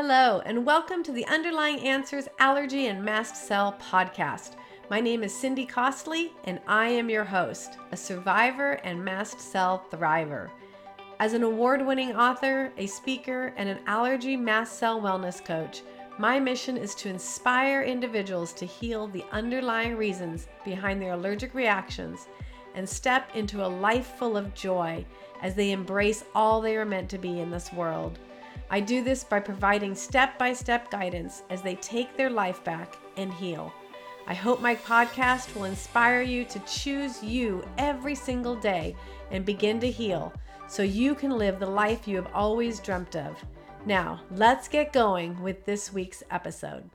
Hello, and welcome to the Underlying Answers Allergy and Mast Cell podcast. My name is Cindy Costley, and I am your host, a survivor and mast cell thriver. As an award winning author, a speaker, and an allergy mast cell wellness coach, my mission is to inspire individuals to heal the underlying reasons behind their allergic reactions and step into a life full of joy as they embrace all they are meant to be in this world. I do this by providing step by step guidance as they take their life back and heal. I hope my podcast will inspire you to choose you every single day and begin to heal so you can live the life you have always dreamt of. Now, let's get going with this week's episode.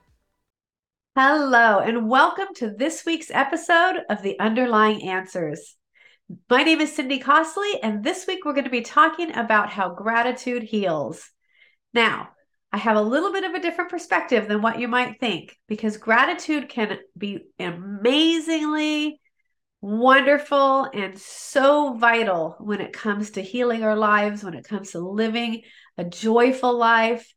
Hello, and welcome to this week's episode of The Underlying Answers. My name is Cindy Costley, and this week we're going to be talking about how gratitude heals. Now, I have a little bit of a different perspective than what you might think because gratitude can be amazingly wonderful and so vital when it comes to healing our lives, when it comes to living a joyful life.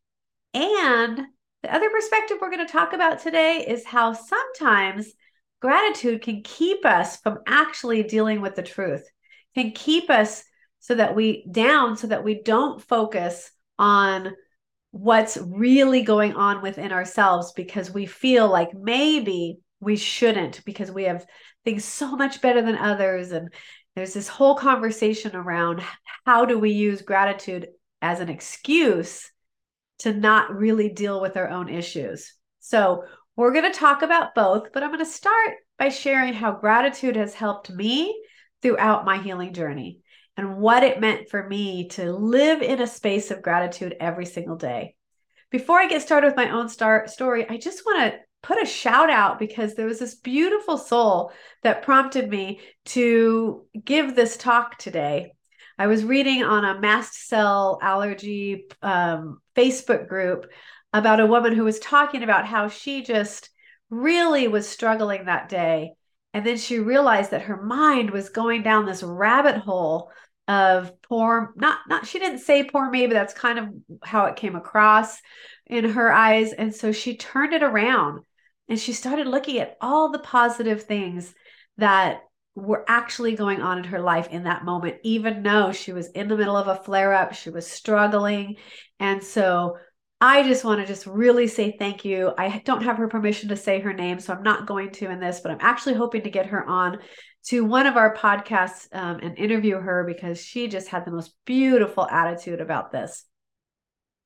And the other perspective we're going to talk about today is how sometimes gratitude can keep us from actually dealing with the truth, can keep us so that we down so that we don't focus on what's really going on within ourselves because we feel like maybe we shouldn't because we have things so much better than others and there's this whole conversation around how do we use gratitude as an excuse to not really deal with our own issues. So, we're going to talk about both, but I'm going to start by sharing how gratitude has helped me throughout my healing journey and what it meant for me to live in a space of gratitude every single day. Before I get started with my own start story, I just want to put a shout out because there was this beautiful soul that prompted me to give this talk today. I was reading on a mast cell allergy um, Facebook group about a woman who was talking about how she just really was struggling that day. And then she realized that her mind was going down this rabbit hole of poor not not she didn't say poor me but that's kind of how it came across in her eyes and so she turned it around and she started looking at all the positive things that were actually going on in her life in that moment even though she was in the middle of a flare up she was struggling and so I just want to just really say thank you. I don't have her permission to say her name, so I'm not going to in this, but I'm actually hoping to get her on to one of our podcasts um, and interview her because she just had the most beautiful attitude about this.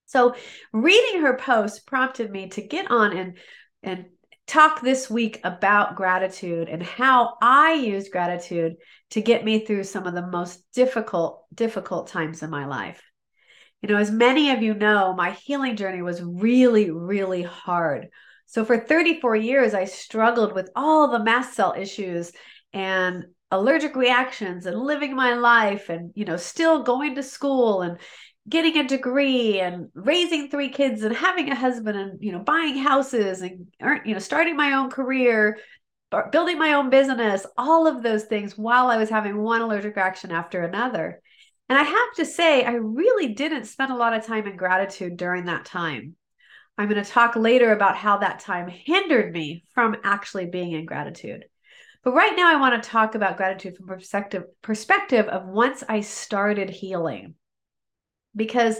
So, reading her post prompted me to get on and and talk this week about gratitude and how I use gratitude to get me through some of the most difficult difficult times in my life. You know, as many of you know, my healing journey was really really hard. So for 34 years I struggled with all the mast cell issues and allergic reactions and living my life and you know still going to school and getting a degree and raising three kids and having a husband and you know buying houses and you know starting my own career building my own business all of those things while i was having one allergic reaction after another. And i have to say i really didn't spend a lot of time in gratitude during that time. I'm going to talk later about how that time hindered me from actually being in gratitude but right now, I want to talk about gratitude from perspective perspective of once I started healing, because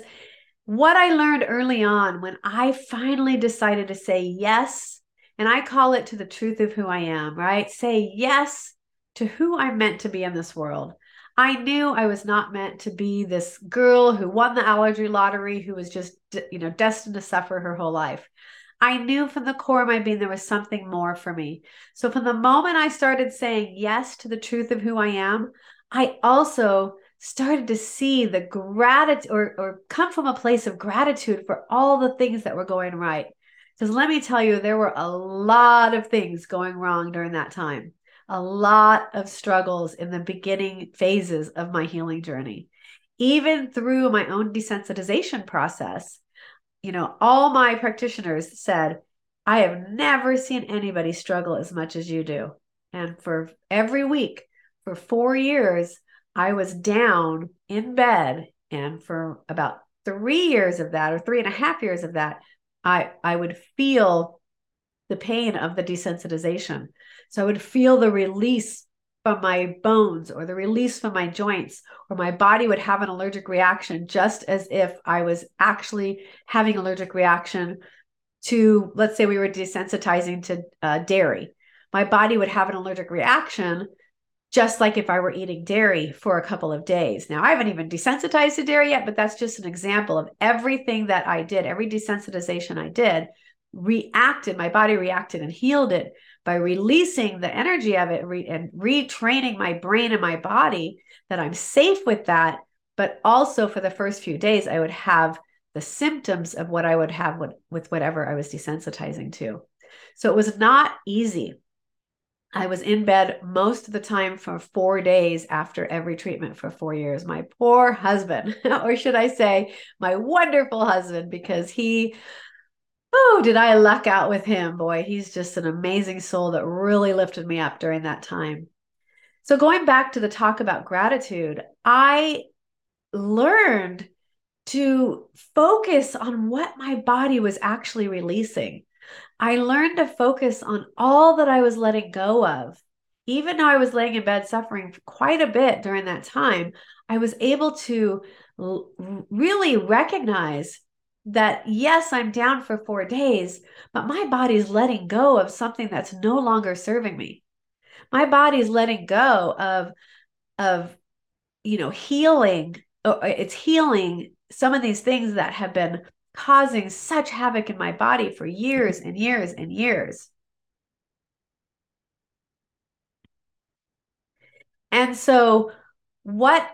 what I learned early on when I finally decided to say yes, and I call it to the truth of who I am, right? Say yes to who I'm meant to be in this world. I knew I was not meant to be this girl who won the allergy lottery, who was just, you know, destined to suffer her whole life. I knew from the core of my being there was something more for me. So from the moment I started saying yes to the truth of who I am, I also started to see the gratitude or, or come from a place of gratitude for all the things that were going right. Because let me tell you, there were a lot of things going wrong during that time, a lot of struggles in the beginning phases of my healing journey. Even through my own desensitization process, you know, all my practitioners said, I have never seen anybody struggle as much as you do. And for every week, for four years, I was down in bed. And for about three years of that or three and a half years of that, I, I would feel the pain of the desensitization. So I would feel the release from my bones or the release from my joints, or my body would have an allergic reaction, just as if I was actually having allergic reaction to, let's say, we were desensitizing to uh, dairy. My body would have an allergic reaction, just like if I were eating dairy for a couple of days. Now, I haven't even desensitized to dairy yet, but that's just an example of everything that I did, every desensitization I did reacted, my body reacted and healed it by releasing the energy of it re- and retraining my brain and my body that I'm safe with that. But also for the first few days, I would have the symptoms of what I would have with, with whatever I was desensitizing to. So it was not easy. I was in bed most of the time for four days after every treatment for four years. My poor husband, or should I say, my wonderful husband, because he did I luck out with him? Boy, he's just an amazing soul that really lifted me up during that time. So, going back to the talk about gratitude, I learned to focus on what my body was actually releasing. I learned to focus on all that I was letting go of. Even though I was laying in bed suffering quite a bit during that time, I was able to l- really recognize that yes, I'm down for four days, but my body's letting go of something that's no longer serving me. My body's letting go of, of, you know, healing. It's healing some of these things that have been causing such havoc in my body for years and years and years. And so, what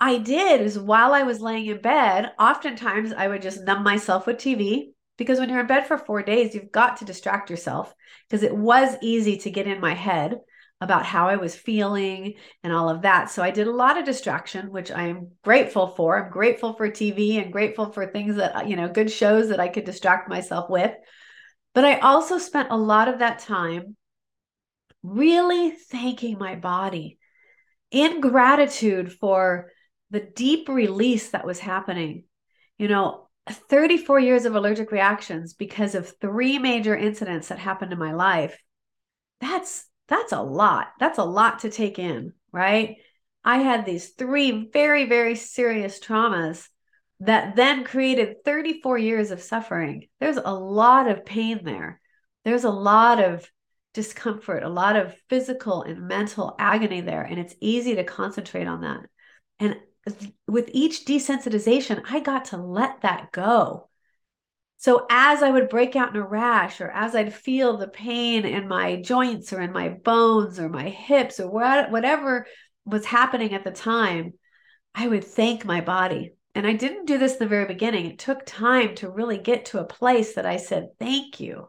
I did is while I was laying in bed, oftentimes I would just numb myself with TV because when you're in bed for four days, you've got to distract yourself because it was easy to get in my head about how I was feeling and all of that. So I did a lot of distraction, which I am grateful for. I'm grateful for TV and grateful for things that, you know, good shows that I could distract myself with. But I also spent a lot of that time really thanking my body in gratitude for the deep release that was happening. You know, 34 years of allergic reactions because of three major incidents that happened in my life. That's that's a lot. That's a lot to take in, right? I had these three very very serious traumas that then created 34 years of suffering. There's a lot of pain there. There's a lot of discomfort, a lot of physical and mental agony there and it's easy to concentrate on that. And with each desensitization, I got to let that go. So as I would break out in a rash, or as I'd feel the pain in my joints or in my bones or my hips or whatever was happening at the time, I would thank my body. And I didn't do this in the very beginning. It took time to really get to a place that I said, Thank you.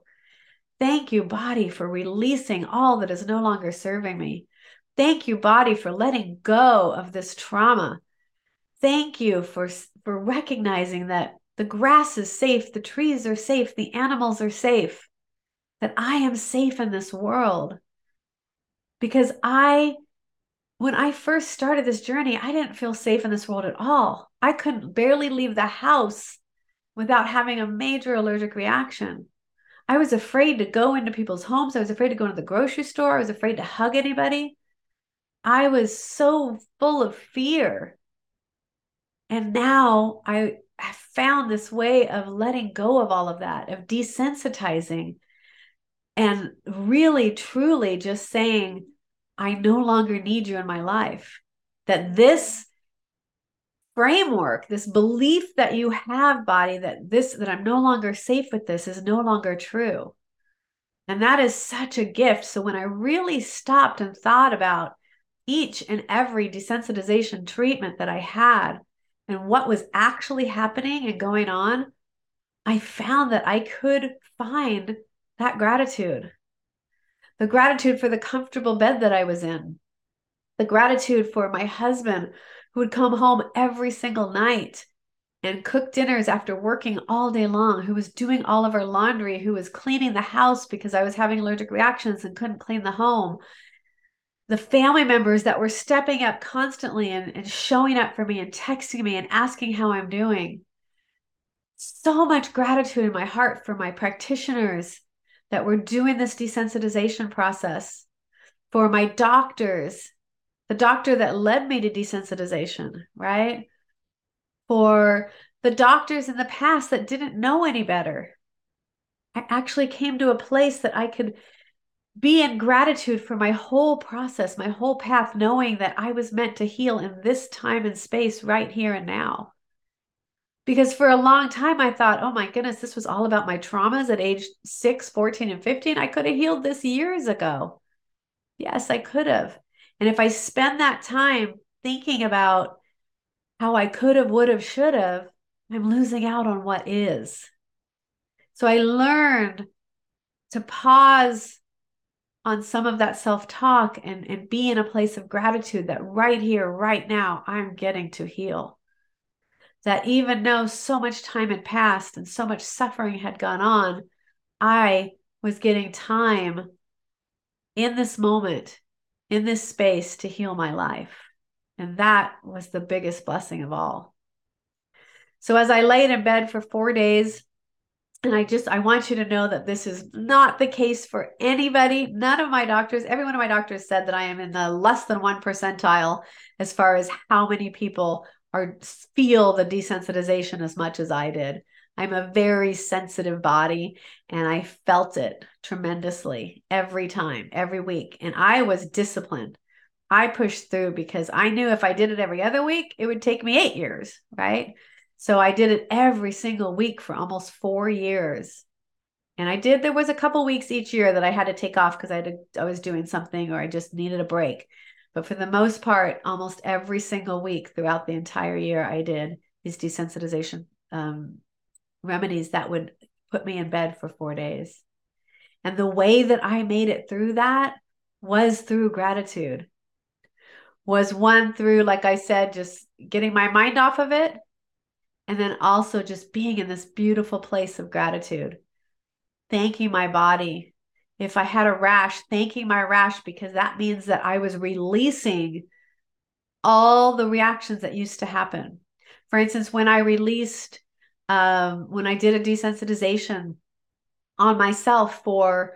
Thank you, body, for releasing all that is no longer serving me. Thank you, body, for letting go of this trauma Thank you for, for recognizing that the grass is safe, the trees are safe, the animals are safe, that I am safe in this world. Because I, when I first started this journey, I didn't feel safe in this world at all. I couldn't barely leave the house without having a major allergic reaction. I was afraid to go into people's homes. I was afraid to go to the grocery store. I was afraid to hug anybody. I was so full of fear and now I have found this way of letting go of all of that, of desensitizing and really, truly just saying, I no longer need you in my life. That this framework, this belief that you have, body, that this, that I'm no longer safe with this is no longer true. And that is such a gift. So when I really stopped and thought about each and every desensitization treatment that I had, and what was actually happening and going on, I found that I could find that gratitude. The gratitude for the comfortable bed that I was in, the gratitude for my husband who would come home every single night and cook dinners after working all day long, who was doing all of our laundry, who was cleaning the house because I was having allergic reactions and couldn't clean the home, the family members that were stepping up constantly and, and showing up for me and texting me and asking how I'm doing. so much gratitude in my heart for my practitioners that were doing this desensitization process, for my doctors, the doctor that led me to desensitization, right? For the doctors in the past that didn't know any better. I actually came to a place that I could be in gratitude for my whole process, my whole path, knowing that I was meant to heal in this time and space right here and now. Because for a long time, I thought, oh my goodness, this was all about my traumas at age 6, 14, and 15. I could have healed this years ago. Yes, I could have. And if I spend that time thinking about how I could have, would have, should have, I'm losing out on what is. So I learned to pause on some of that self talk and, and be in a place of gratitude that right here, right now, I'm getting to heal. That even though so much time had passed and so much suffering had gone on, I was getting time in this moment, in this space to heal my life. And that was the biggest blessing of all. So as I laid in bed for four days, and I just I want you to know that this is not the case for anybody. None of my doctors, every one of my doctors said that I am in the less than one percentile as far as how many people are feel the desensitization as much as I did. I'm a very sensitive body and I felt it tremendously every time, every week. And I was disciplined. I pushed through because I knew if I did it every other week, it would take me eight years, right? So I did it every single week for almost four years. And I did, there was a couple weeks each year that I had to take off because I had I was doing something or I just needed a break. But for the most part, almost every single week throughout the entire year, I did these desensitization um, remedies that would put me in bed for four days. And the way that I made it through that was through gratitude. Was one through, like I said, just getting my mind off of it and then also just being in this beautiful place of gratitude, thanking my body. If I had a rash, thanking my rash because that means that I was releasing all the reactions that used to happen. For instance, when I released, um, when I did a desensitization on myself for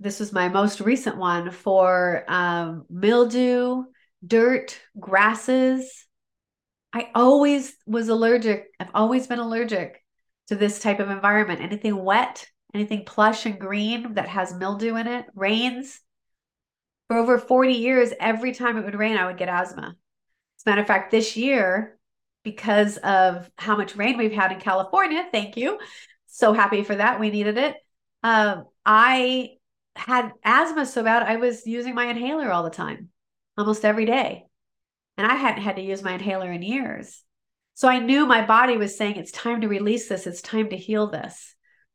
this was my most recent one for um, mildew, dirt, grasses, I always was allergic. I've always been allergic to this type of environment. Anything wet, anything plush and green that has mildew in it, rains. For over 40 years, every time it would rain, I would get asthma. As a matter of fact, this year, because of how much rain we've had in California, thank you. So happy for that. We needed it. Um, I had asthma so bad, I was using my inhaler all the time, almost every day. And I hadn't had to use my inhaler in years. So I knew my body was saying, it's time to release this, it's time to heal this.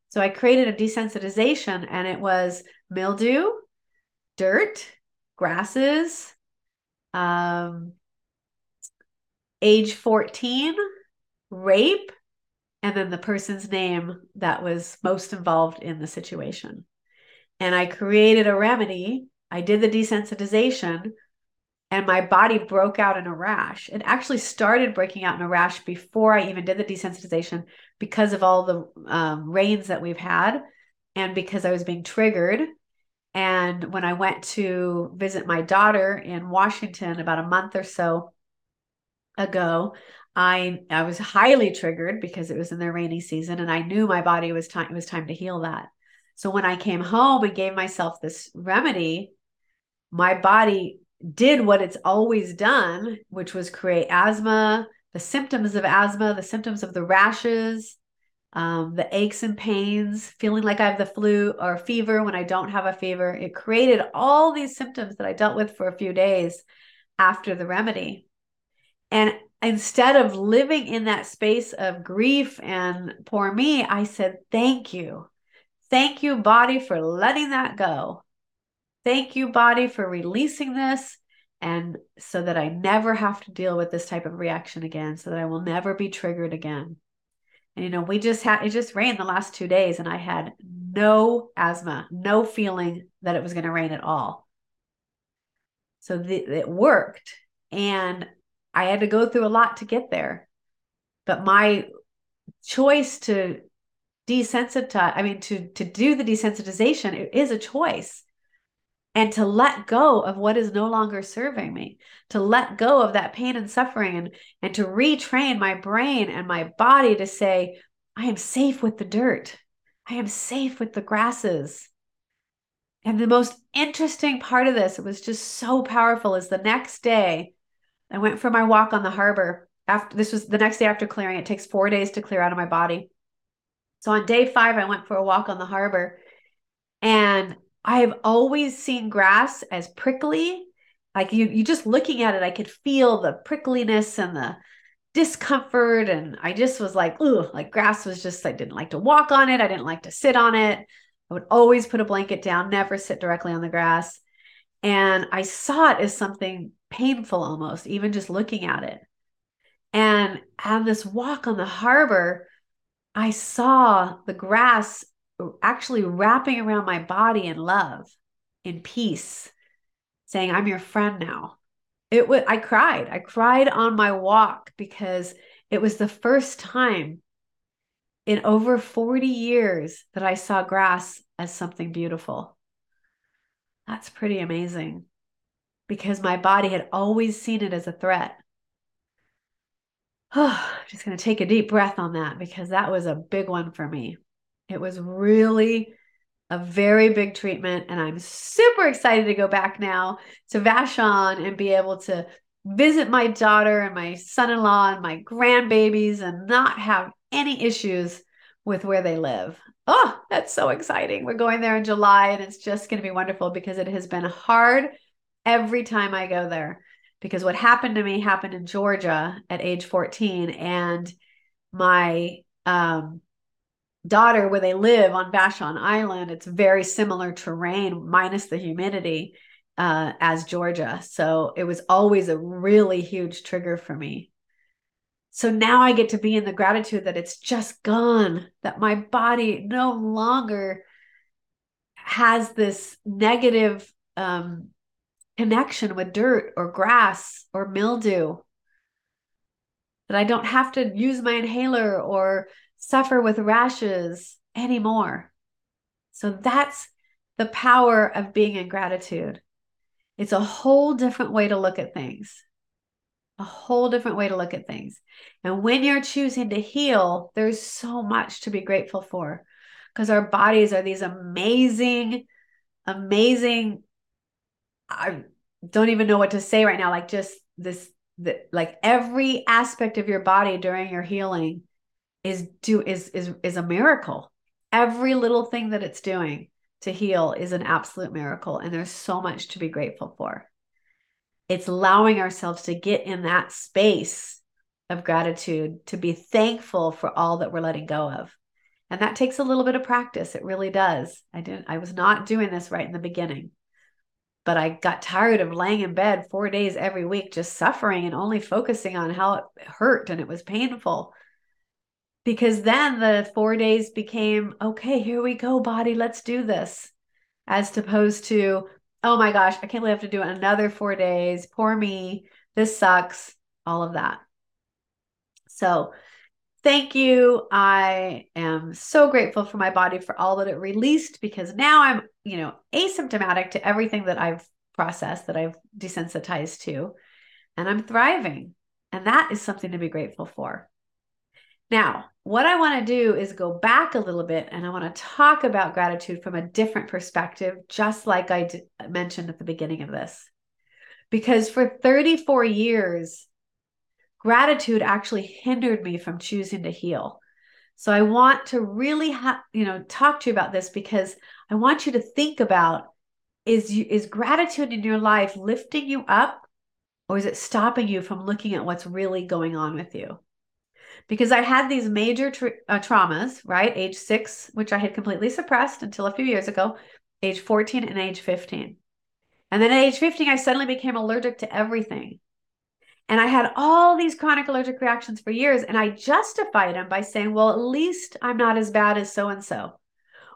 So I created a desensitization, and it was mildew, dirt, grasses, um, age 14, rape, and then the person's name that was most involved in the situation. And I created a remedy. I did the desensitization and my body broke out in a rash. It actually started breaking out in a rash before I even did the desensitization because of all the um, rains that we've had and because I was being triggered. And when I went to visit my daughter in Washington about a month or so ago, I I was highly triggered because it was in the rainy season and I knew my body was time it was time to heal that. So when I came home and gave myself this remedy, my body did what it's always done, which was create asthma, the symptoms of asthma, the symptoms of the rashes, um, the aches and pains, feeling like I have the flu or fever when I don't have a fever. It created all these symptoms that I dealt with for a few days after the remedy. And instead of living in that space of grief and poor me, I said, Thank you. Thank you, body, for letting that go. Thank you, body, for releasing this. And so that I never have to deal with this type of reaction again, so that I will never be triggered again. And, you know, we just had, it just rained the last two days, and I had no asthma, no feeling that it was going to rain at all. So it worked. And I had to go through a lot to get there. But my choice to desensitize, I mean, to, to do the desensitization, it is a choice. And to let go of what is no longer serving me, to let go of that pain and suffering, and, and to retrain my brain and my body to say, I am safe with the dirt. I am safe with the grasses. And the most interesting part of this, it was just so powerful, is the next day I went for my walk on the harbor. After this was the next day after clearing, it takes four days to clear out of my body. So on day five, I went for a walk on the harbor. And I have always seen grass as prickly. Like you, you just looking at it, I could feel the prickliness and the discomfort. And I just was like, ooh, like grass was just, I didn't like to walk on it. I didn't like to sit on it. I would always put a blanket down, never sit directly on the grass. And I saw it as something painful almost, even just looking at it. And on this walk on the harbor, I saw the grass actually wrapping around my body in love, in peace, saying, I'm your friend now. It would I cried. I cried on my walk because it was the first time in over 40 years that I saw grass as something beautiful. That's pretty amazing because my body had always seen it as a threat. Oh, I'm just going to take a deep breath on that because that was a big one for me. It was really a very big treatment, and I'm super excited to go back now to Vashon and be able to visit my daughter and my son in law and my grandbabies and not have any issues with where they live. Oh, that's so exciting. We're going there in July, and it's just going to be wonderful because it has been hard every time I go there because what happened to me happened in Georgia at age 14 and my um, daughter where they live on Vashon Island it's very similar terrain minus the humidity uh, as Georgia so it was always a really huge trigger for me so now I get to be in the gratitude that it's just gone that my body no longer has this negative um, connection with dirt or grass or mildew. That I don't have to use my inhaler or suffer with rashes anymore. So that's the power of being in gratitude. It's a whole different way to look at things. A whole different way to look at things. And when you're choosing to heal, there's so much to be grateful for because our bodies are these amazing, amazing I don't even know what to say right now. Like just this, the, like every aspect of your body during your healing is do is is is a miracle. Every little thing that it's doing to heal is an absolute miracle, and there's so much to be grateful for. It's allowing ourselves to get in that space of gratitude, to be thankful for all that we're letting go of. And that takes a little bit of practice. It really does. I didn't, I was not doing this right in the beginning but I got tired of laying in bed four days every week, just suffering and only focusing on how it hurt and it was painful. Because then the four days became, okay, here we go, body, let's do this. As opposed to, oh my gosh, I can't believe I have to do another four days. Poor me. This sucks. All of that. So thank you. I am so grateful for my body for all that it released because now I'm, you know, asymptomatic to everything that I've processed, that I've desensitized to, and I'm thriving. And that is something to be grateful for. Now, what I want to do is go back a little bit and I want to talk about gratitude from a different perspective, just like I mentioned at the beginning of this. Because for 34 years, gratitude actually hindered me from choosing to heal. So I want to really have, you know, talk to you about this because I want you to think about is you, is gratitude in your life lifting you up or is it stopping you from looking at what's really going on with you? Because I had these major tra- uh, traumas, right? Age 6, which I had completely suppressed until a few years ago, age 14 and age 15. And then at age 15 I suddenly became allergic to everything. And I had all these chronic allergic reactions for years, and I justified them by saying, well, at least I'm not as bad as so and so,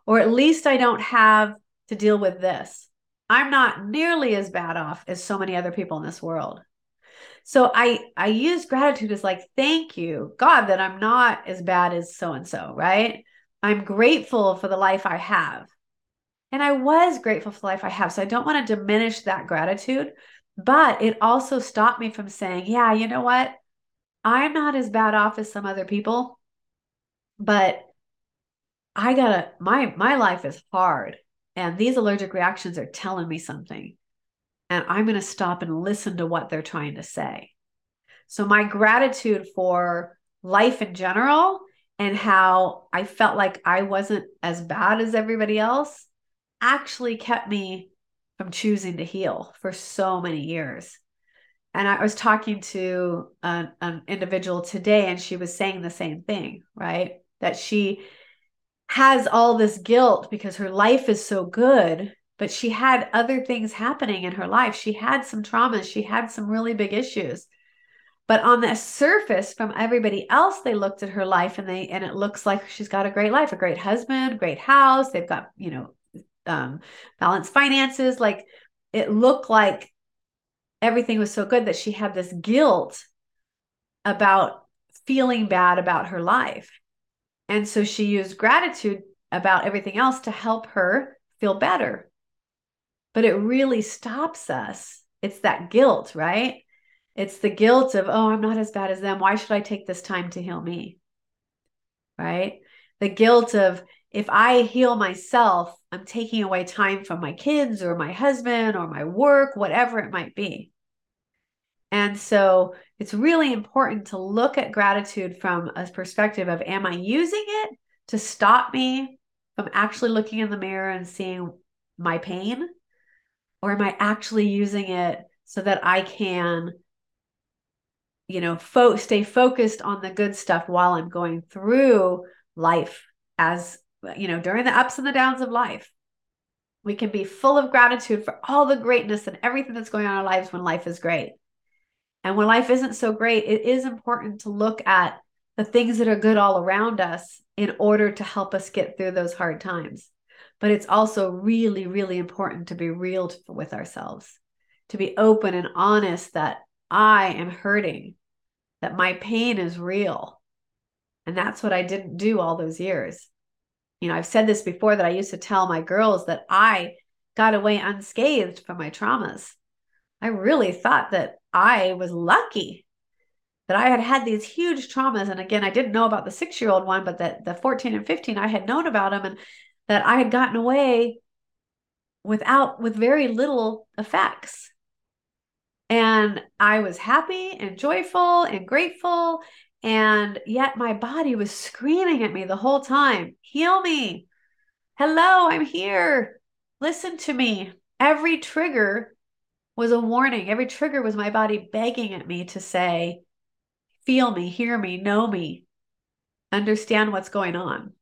or at least I don't have to deal with this. I'm not nearly as bad off as so many other people in this world. So I I use gratitude as like thank you God that I'm not as bad as so and so, right? I'm grateful for the life I have. And I was grateful for the life I have. So I don't want to diminish that gratitude, but it also stopped me from saying, yeah, you know what? I'm not as bad off as some other people, but I gotta my my life is hard and these allergic reactions are telling me something. And I'm gonna stop and listen to what they're trying to say. So my gratitude for life in general and how I felt like I wasn't as bad as everybody else actually kept me from choosing to heal for so many years. And I was talking to an, an individual today, and she was saying the same thing, right? That she has all this guilt because her life is so good, but she had other things happening in her life. She had some traumas, she had some really big issues. But on the surface, from everybody else, they looked at her life and they and it looks like she's got a great life, a great husband, great house. They've got, you know, um, balanced finances. Like it looked like everything was so good that she had this guilt about feeling bad about her life. And so she used gratitude about everything else to help her feel better. But it really stops us. It's that guilt, right? It's the guilt of, oh, I'm not as bad as them. Why should I take this time to heal me? Right? The guilt of, if I heal myself, I'm taking away time from my kids or my husband or my work, whatever it might be. And so it's really important to look at gratitude from a perspective of, am I using it to stop me from actually looking in the mirror and seeing my pain? Or am I actually using it so that I can you know, fo- stay focused on the good stuff while I'm going through life as, you know, during the ups and the downs of life. We can be full of gratitude for all the greatness and everything that's going on in our lives when life is great. And when life isn't so great, it is important to look at the things that are good all around us in order to help us get through those hard times. But it's also really, really important to be real with ourselves, to be open and honest that I am hurting that my pain is real. And that's what I didn't do all those years. You know, I've said this before that I used to tell my girls that I got away unscathed from my traumas. I really thought that I was lucky that I had had these huge traumas. And again, I didn't know about the six year old one, but that the 14 and 15, I had known about them and that I had gotten away without, with very little effects. And I was happy and joyful and grateful. And yet my body was screaming at me the whole time heal me. Hello, I'm here. Listen to me. Every trigger was a warning. Every trigger was my body begging at me to say, feel me, hear me, know me, understand what's going on.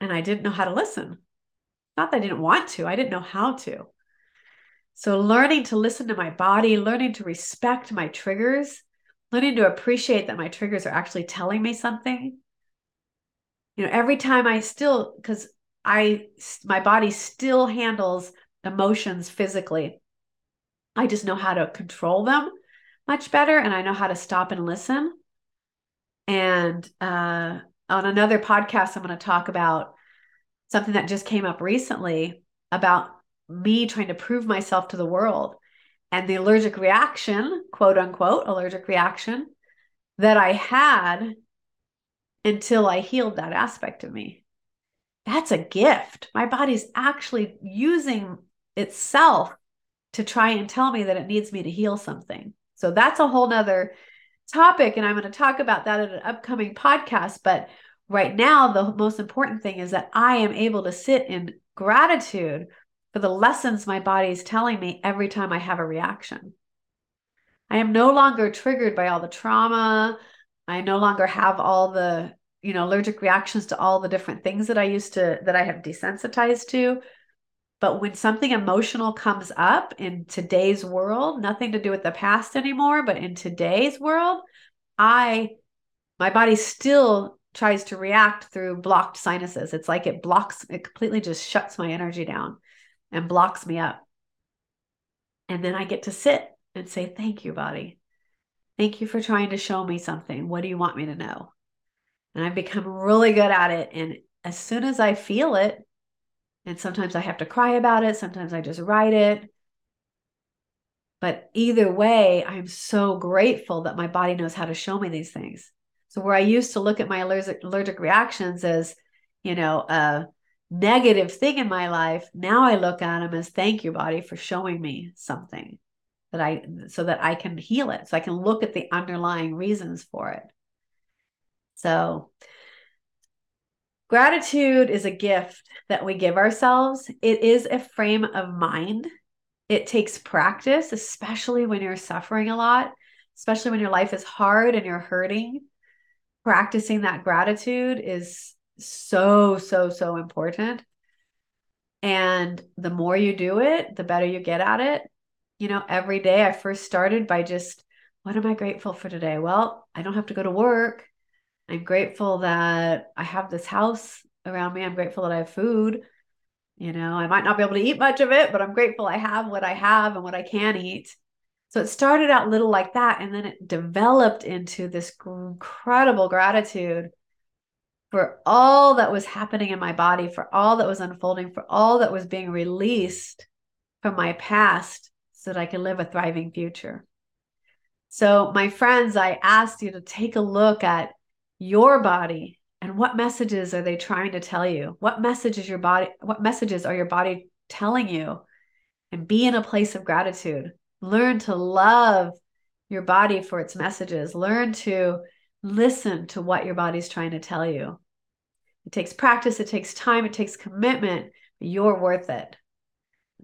And I didn't know how to listen. Not that I didn't want to, I didn't know how to. So, learning to listen to my body, learning to respect my triggers, learning to appreciate that my triggers are actually telling me something. You know, every time I still, because I, my body still handles emotions physically. I just know how to control them much better and I know how to stop and listen. And uh, on another podcast, I'm going to talk about something that just came up recently about me trying to prove myself to the world and the allergic reaction, quote unquote, allergic reaction that I had until I healed that aspect of me. That's a gift. My body's actually using itself to try and tell me that it needs me to heal something. So that's a whole nother topic. And I'm going to talk about that in an upcoming podcast. But right now, the most important thing is that I am able to sit in gratitude for the lessons my body is telling me every time I have a reaction. I am no longer triggered by all the trauma. I no longer have all the, you know, allergic reactions to all the different things that I used to, that I have desensitized to. But when something emotional comes up in today's world, nothing to do with the past anymore, but in today's world, I, my body still tries to react through blocked sinuses. It's like it blocks, it completely just shuts my energy down and blocks me up. And then I get to sit and say, Thank you, body. Thank you for trying to show me something. What do you want me to know? And I've become really good at it. And as soon as I feel it, and sometimes I have to cry about it, sometimes I just write it. But either way, I'm so grateful that my body knows how to show me these things. So, where I used to look at my allergic, allergic reactions as, you know, a negative thing in my life, now I look at them as thank you, body, for showing me something that I so that I can heal it. So I can look at the underlying reasons for it. So gratitude is a gift that we give ourselves. It is a frame of mind. It takes practice, especially when you're suffering a lot, especially when your life is hard and you're hurting. Practicing that gratitude is so, so, so important. And the more you do it, the better you get at it you know, every day I first started by just, what am I grateful for today? Well, I don't have to go to work. I'm grateful that I have this house around me. I'm grateful that I have food. You know, I might not be able to eat much of it, but I'm grateful I have what I have and what I can eat. So it started out little like that. And then it developed into this incredible gratitude for all that was happening in my body, for all that was unfolding, for all that was being released from my past so that I can live a thriving future. So, my friends, I asked you to take a look at your body and what messages are they trying to tell you? What messages your body what messages are your body telling you? And be in a place of gratitude. Learn to love your body for its messages. Learn to listen to what your body's trying to tell you. It takes practice, it takes time, it takes commitment, but you're worth it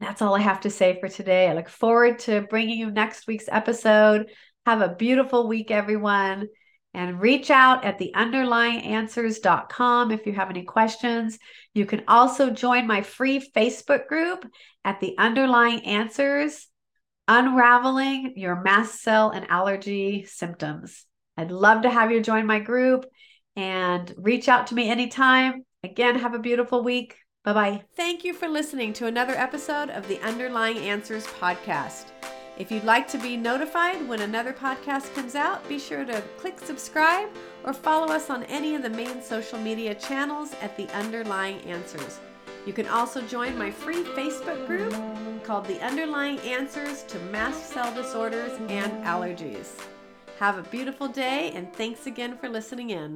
that's all I have to say for today. I look forward to bringing you next week's episode. Have a beautiful week, everyone. And reach out at the underlyinganswers.com if you have any questions. You can also join my free Facebook group at the underlying answers, unraveling your mast cell and allergy symptoms. I'd love to have you join my group and reach out to me anytime. Again, have a beautiful week. Bye bye. Thank you for listening to another episode of the Underlying Answers podcast. If you'd like to be notified when another podcast comes out, be sure to click subscribe or follow us on any of the main social media channels at The Underlying Answers. You can also join my free Facebook group called The Underlying Answers to Mast Cell Disorders and Allergies. Have a beautiful day and thanks again for listening in.